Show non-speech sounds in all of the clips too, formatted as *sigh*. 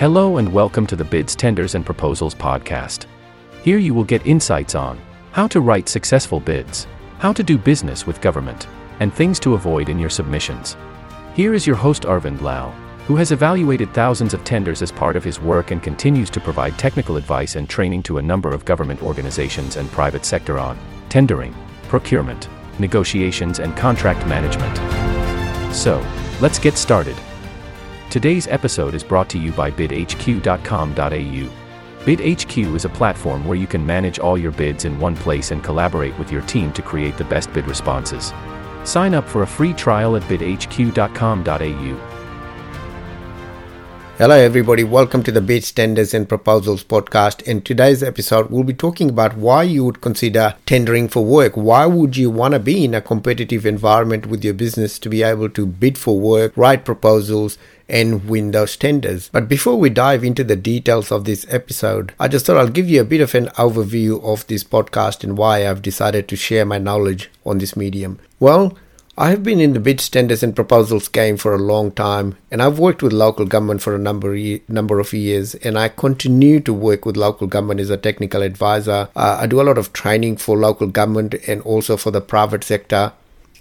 Hello and welcome to the Bids, Tenders, and Proposals podcast. Here you will get insights on how to write successful bids, how to do business with government, and things to avoid in your submissions. Here is your host Arvind Lal, who has evaluated thousands of tenders as part of his work and continues to provide technical advice and training to a number of government organizations and private sector on tendering, procurement, negotiations, and contract management. So, let's get started. Today's episode is brought to you by bidhq.com.au. BidHQ is a platform where you can manage all your bids in one place and collaborate with your team to create the best bid responses. Sign up for a free trial at bidhq.com.au. Hello, everybody. Welcome to the Bid Tenders, and Proposals podcast. In today's episode, we'll be talking about why you would consider tendering for work. Why would you want to be in a competitive environment with your business to be able to bid for work, write proposals, and win those tenders. But before we dive into the details of this episode, I just thought I'll give you a bit of an overview of this podcast and why I've decided to share my knowledge on this medium. Well, I have been in the bid tenders, and proposals game for a long time, and I've worked with local government for a number number of years, and I continue to work with local government as a technical advisor. Uh, I do a lot of training for local government and also for the private sector.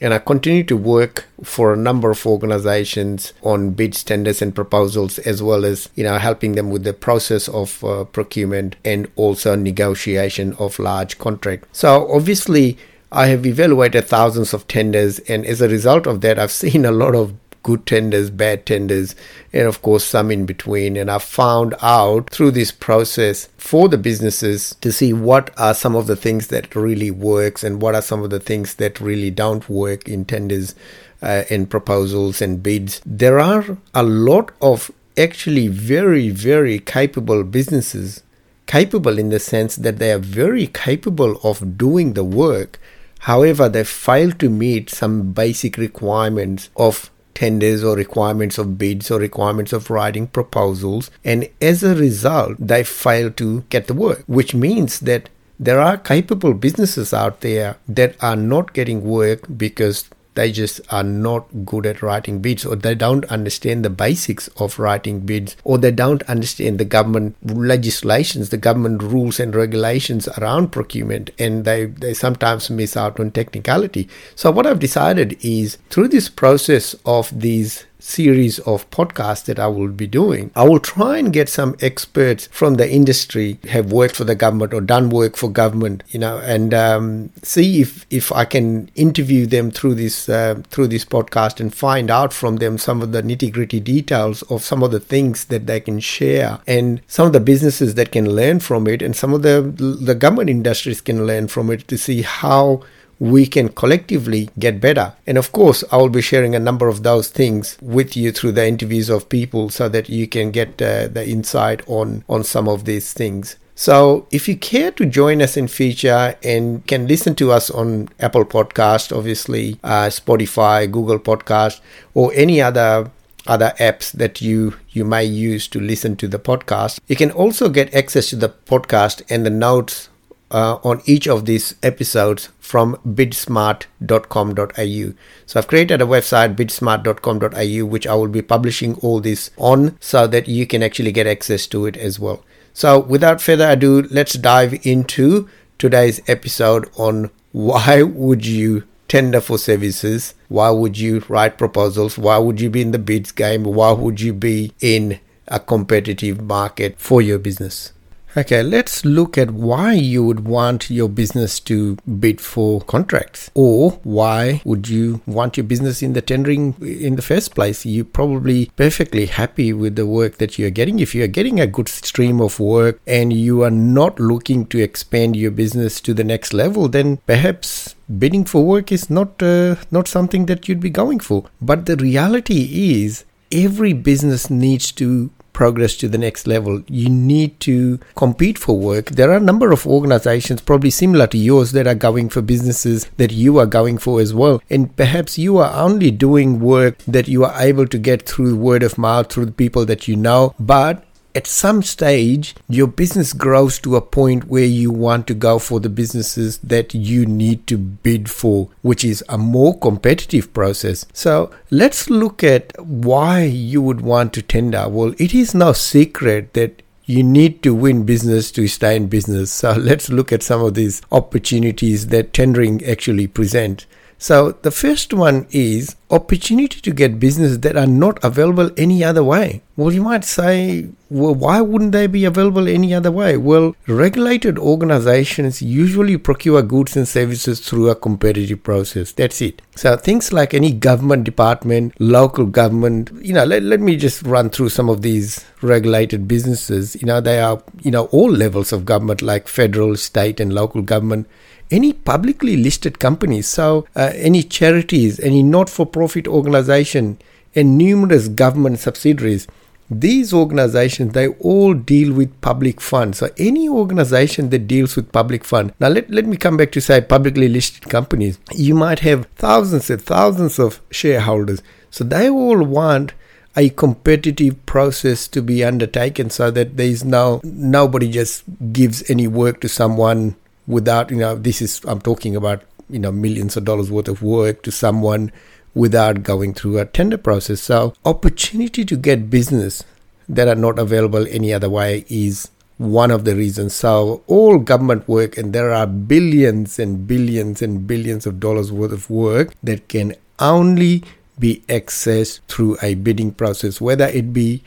And I continue to work for a number of organizations on bid tenders, and proposals, as well as you know helping them with the process of uh, procurement and also negotiation of large contracts. So obviously, I have evaluated thousands of tenders, and as a result of that, I've *laughs* seen a lot of good tenders, bad tenders, and of course some in between. And I've found out through this process for the businesses to see what are some of the things that really works and what are some of the things that really don't work in tenders uh, and proposals and bids. There are a lot of actually very, very capable businesses capable in the sense that they are very capable of doing the work However, they fail to meet some basic requirements of tenders or requirements of bids or requirements of writing proposals, and as a result, they fail to get the work, which means that there are capable businesses out there that are not getting work because they just are not good at writing bids or they don't understand the basics of writing bids or they don't understand the government legislations the government rules and regulations around procurement and they they sometimes miss out on technicality. So what i've decided is through this process of these series of podcasts that I will be doing, I will try and get some experts from the industry have worked for the government or done work for government, you know, and um, see if if I can interview them through this uh, through this podcast and find out from them some of the nitty gritty details of some of the things that they can share and some of the businesses that can learn from it and some of the the government industries can learn from it to see how we can collectively get better. And of course, I will be sharing a number of those things with you through the interviews of people so that you can get uh, the insight on, on some of these things. So, if you care to join us in future and can listen to us on Apple Podcast, obviously, uh, Spotify, Google Podcast, or any other other apps that you you may use to listen to the podcast, you can also get access to the podcast and the notes uh, on each of these episodes from bidsmart.com.au. So I've created a website bidsmart.com.au which I will be publishing all this on so that you can actually get access to it as well. So without further ado, let's dive into today's episode on why would you tender for services? Why would you write proposals? Why would you be in the bids game? Why would you be in a competitive market for your business? Okay, let's look at why you would want your business to bid for contracts or why would you want your business in the tendering in the first place. You're probably perfectly happy with the work that you're getting. If you're getting a good stream of work and you are not looking to expand your business to the next level, then perhaps bidding for work is not uh, not something that you'd be going for. But the reality is every business needs to progress to the next level, you need to compete for work. There are a number of organizations, probably similar to yours, that are going for businesses that you are going for as well. And perhaps you are only doing work that you are able to get through word of mouth, through the people that you know. But at some stage your business grows to a point where you want to go for the businesses that you need to bid for, which is a more competitive process. So let's look at why you would want to tender. Well, it is no secret that you need to win business to stay in business. So *laughs* let's look at some of these opportunities that tendering actually present. So the first one is opportunity to get business that are not available any other way. Well, you might say, well, why wouldn't they be available any other way? Well, regulated organizations usually procure goods and services through a competitive process. That's it. So things like any government department, local government, you know, let, let me just run through some of these regulated businesses. You know, they are, you know, all levels of government like federal, state and local government any publicly listed companies, so uh, any charities, any not for profit organization, and numerous government subsidiaries. These organizations, they all deal with public funds. So any organization that deals with public fund. Now let, let me come back to say publicly listed companies. You might have thousands and thousands of shareholders. So they all want a competitive process to be undertaken so that there is no nobody just gives any work to someone without you know this is i'm talking about you know millions of dollars worth of work to someone without going through a tender process. So opportunity to get business that are not available any other way is one of the reasons. So all government work and there are billions and billions and billions of dollars worth of work that can only be accessed through a bidding process whether it be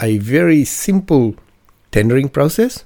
a very simple tendering process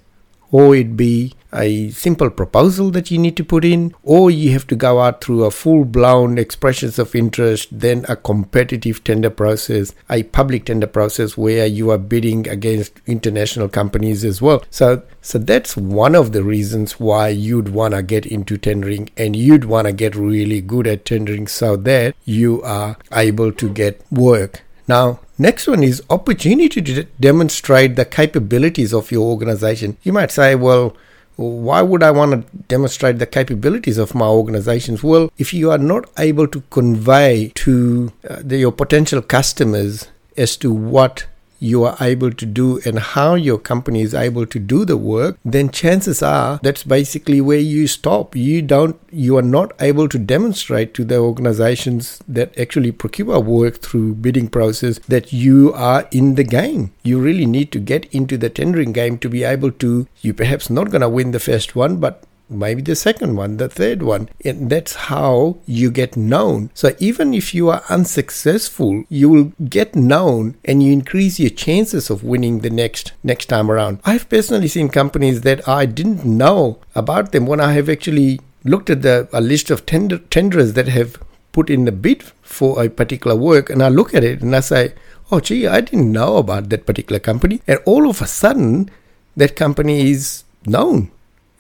or it be a simple proposal that you need to put in, or you have to go out through a full blown expressions of interest, then a competitive tender process, a public tender process where you are bidding against international companies as well. So, so that's one of the reasons why you'd want to get into tendering and you'd want to get really good at tendering so that you are able to get work. Now, Next one is opportunity to demonstrate the capabilities of your organization. You might say, well, why would I want to demonstrate the capabilities of my organizations? Well, if you are not able to convey to uh, the, your potential customers as to what you are able to do and how your company is able to do the work, then chances are that's basically where you stop. You don't, you are not able to demonstrate to the organizations that actually procure work through bidding process that you are in the game. You really need to get into the tendering game to be able to, you perhaps not going to win the first one, but maybe the second one, the third one. And that's how you get known. So even if you are unsuccessful, you will get known and you increase your chances of winning the next next time around. I've personally seen companies that I didn't know about them when I have actually looked at the a list of tender, tenderers that have put in a bid for a particular work and I look at it and I say, oh gee, I didn't know about that particular company. And all of a sudden, that company is known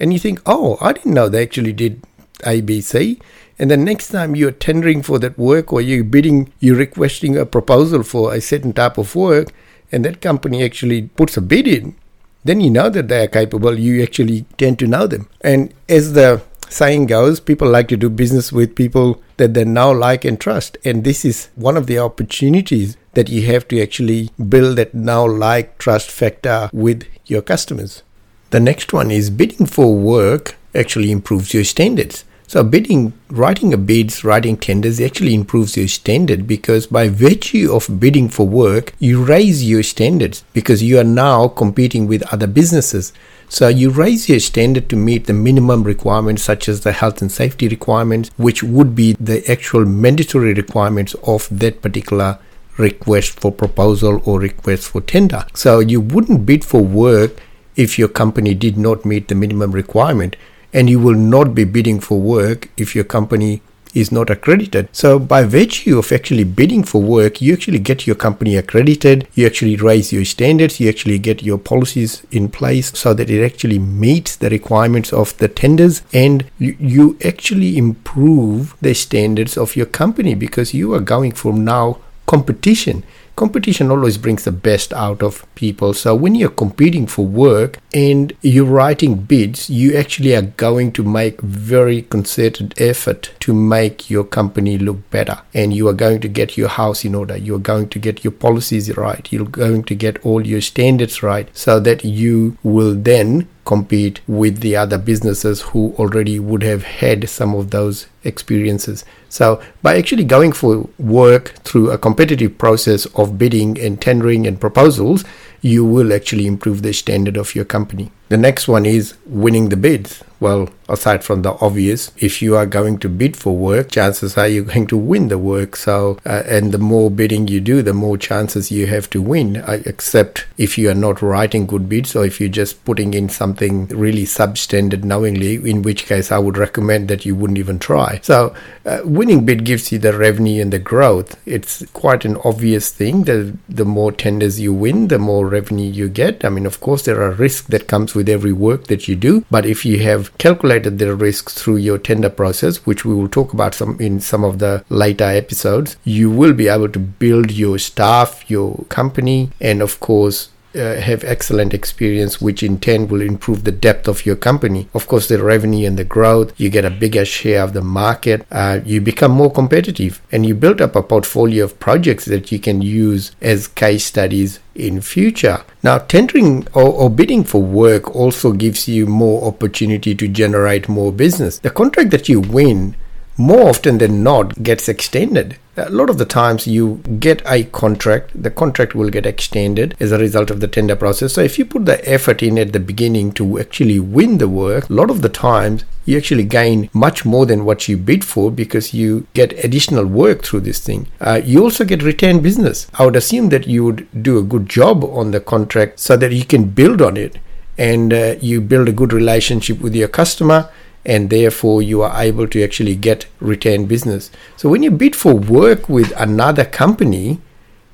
and you think, oh, I didn't know they actually did ABC. And the next time you're tendering for that work or you're bidding, you're requesting a proposal for a certain type of work, and that company actually puts a bid in, then you know that they are capable. You actually tend to know them. And as the saying goes, people like to do business with people that they know, like, and trust. And this is one of the opportunities that you have to actually build that now, like, trust factor with your customers. The next one is bidding for work actually improves your standards. So bidding, writing a bids, writing tenders actually improves your standard because by virtue of bidding for work, you raise your standards because you are now competing with other businesses. So you raise your standard to meet the minimum requirements such as the health and safety requirements, which would be the actual mandatory requirements of that particular request for proposal or request for tender. So you wouldn't bid for work if your company did not meet the minimum requirement, and you will not be bidding for work if your company is not accredited. So, by virtue of actually bidding for work, you actually get your company accredited, you actually raise your standards, you actually get your policies in place so that it actually meets the requirements of the tenders, and you, you actually improve the standards of your company because you are going from now competition competition always brings the best out of people. So when you're competing for work and you're writing bids, you actually are going to make very concerted effort to make your company look better. And you are going to get your house in order. You're going to get your policies right. You're going to get all your standards right so that you will then compete with the other businesses who already would have had some of those experiences. So, by actually going for work through a competitive process of bidding and tendering and proposals, you will actually improve the standard of your company. The next one is winning the bids. Well, aside from the obvious, if you are going to bid for work, chances are you're going to win the work. So, uh, and the more bidding you do, the more chances you have to win. Uh, except if you are not writing good bids or if you're just putting in something really substandard knowingly, in which case I would recommend that you wouldn't even try. So, uh, winning bid gives you the revenue and the growth. It's quite an obvious thing. The the more tenders you win, the more revenue you get. I mean, of course, there are risks that comes with every work that you do, but if you have calculated the risks through your tender process, which we will talk about some in some of the later episodes, you will be able to build your staff, your company, and of course uh, have excellent experience, which in turn will improve the depth of your company. Of course, the revenue and the growth, you get a bigger share of the market, uh, you become more competitive, and you build up a portfolio of projects that you can use as case studies in future. Now, tendering or, or, bidding for work also gives you more opportunity to generate more business. The contract that you win more often than not gets extended. A lot of the times you get a contract, the contract will get extended as a result of the tender process. So if you put the effort in at the beginning to actually win the work, a lot of the times you actually gain much more than what you bid for because you get additional work through this thing. Uh, you also get retained business. I would assume that you would do a good job on the contract so that you can build on it and uh, you build a good relationship with your customer and therefore you are able to actually get retained business. So when you bid for work with another company,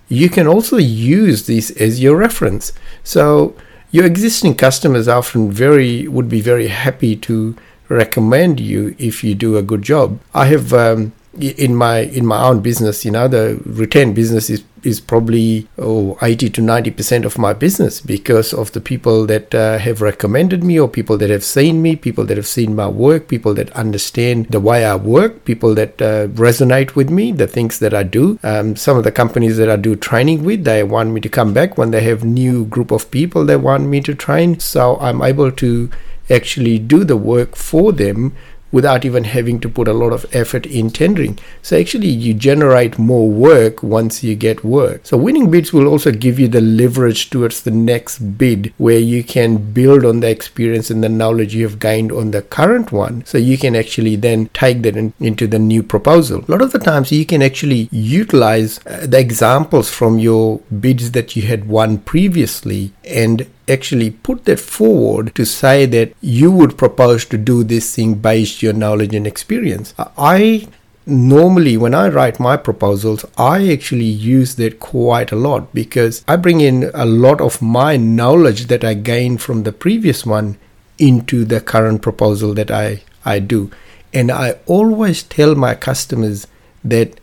you can also use this as your reference. So your existing customers often very would be very happy to recommend you if you do a good job. I have um, in my in my own business, you know, the retained business is is probably oh 80 to 90 percent of my business because of the people that uh, have recommended me or people that have seen me people that have seen my work people that understand the way i work people that uh, resonate with me the things that i do. Um, some of the companies that i do training with they want me to come back when they have new group of people they want me to train. So i'm able to actually do the work for them without even having to put a lot of effort in tendering. So actually you generate more work once you get work. So winning bids will also give you the leverage towards the next bid where you can build on the experience and the knowledge you have gained on the current one. So you can actually then take that in, into the new proposal. A lot of the times you can actually utilize uh, the examples from your bids that you had won previously and actually put that forward to say that you would propose to do this thing based your knowledge and experience. I normally when I write my proposals, I actually use that quite a lot because I bring in a lot of my knowledge that I gained from the previous one into the current proposal that I, I do. And I always tell my customers that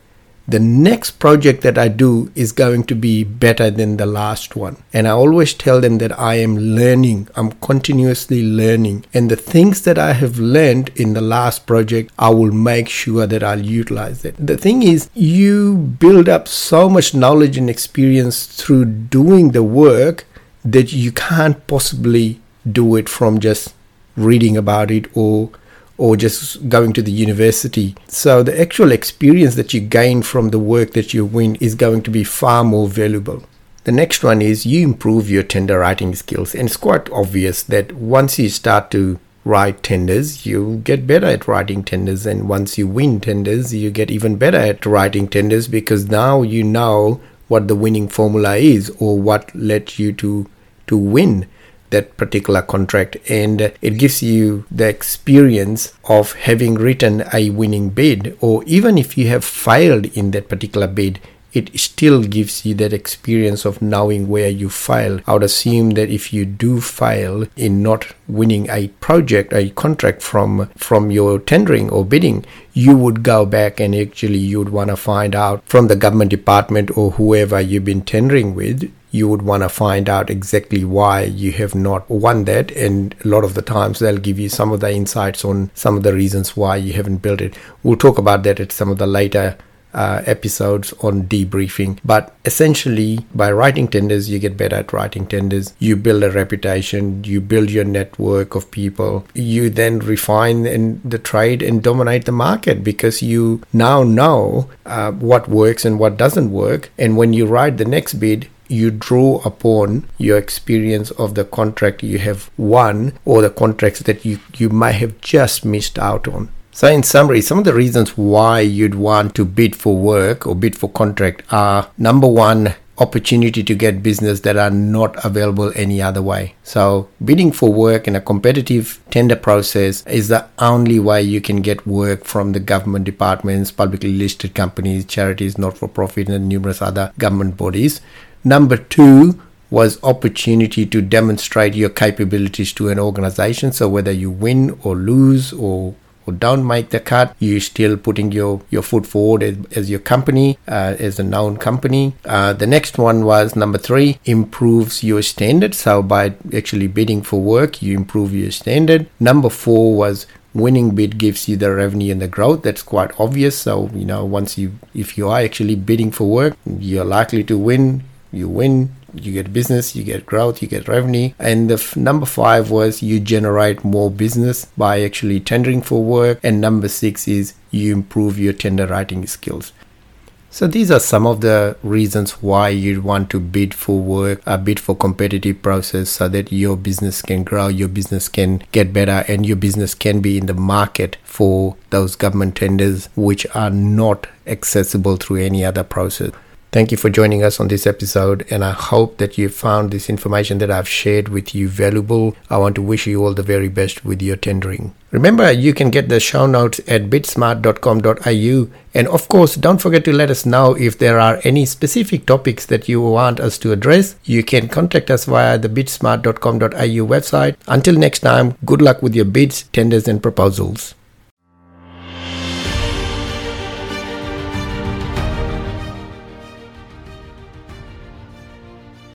the next project that I do is going to be better than the last one. And I always tell them that I am learning, I'm continuously learning. And the things that I have learned in the last project, I will make sure that I'll utilize it. The thing is, you build up so much knowledge and experience through doing the work that you can't possibly do it from just reading about it or or just going to the university. So the actual experience that you gain from the work that you win is going to be far more valuable. The next one is you improve your tender writing skills. And it's quite obvious that once you start to write tenders, you get better at writing tenders. And once you win tenders, you get even better at writing tenders because now you know what the winning formula is or what led you to to win that particular contract and it gives you the experience of having written a winning bid or even if you have failed in that particular bid it still gives you that experience of knowing where you fail. I would assume that if you do fail in not winning a project, a contract from from your tendering or bidding, you would go back and actually you would want to find out from the government department or whoever you've been tendering with you would want to find out exactly why you have not won that. And a lot of the times they'll give you some of the insights on some of the reasons why you haven't built it. We'll talk about that at some of the later uh, episodes on debriefing. But essentially, by writing tenders, you get better at writing tenders. You build a reputation, you build your network of people. You then refine in the trade and dominate the market because you now know uh, what works and what doesn't work. And when you write the next bid, you draw upon your experience of the contract you have won or the contracts that you, you might have just missed out on. So, in summary, some of the reasons why you'd want to bid for work or bid for contract are number one, opportunity to get business that are not available any other way. So, bidding for work in a competitive tender process is the only way you can get work from the government departments, publicly listed companies, charities, not for profit, and numerous other government bodies. Number two, was opportunity to demonstrate your capabilities to an organization so whether you win or lose or or don't make the cut, you're still putting your, your foot forward as, as your company, uh, as a known company. Uh, the next one was number three, improves your standard. So by actually bidding for work, you improve your standard. Number four was winning bid gives you the revenue and the growth that's quite obvious so you know once you if you are actually bidding for work you're likely to win you win you get business, you get growth, you get revenue. And the f- number five was you generate more business by actually tendering for work. And number six is you improve your tender writing skills. So these are some of the reasons why you want to bid for work, a bid for competitive process so that your business can grow, your business can get better and your business can be in the market for those government tenders which are not accessible through any other process. Thank you for joining us on this episode, and I hope that you found this information that I've shared with you valuable. I want to wish you all the very best with your tendering. Remember, you can get the show notes at bidsmart.com.au, and of course, don't forget to let us know if there are any specific topics that you want us to address. You can contact us via the bidsmart.com.au website. Until next time, good luck with your bids, tenders, and proposals.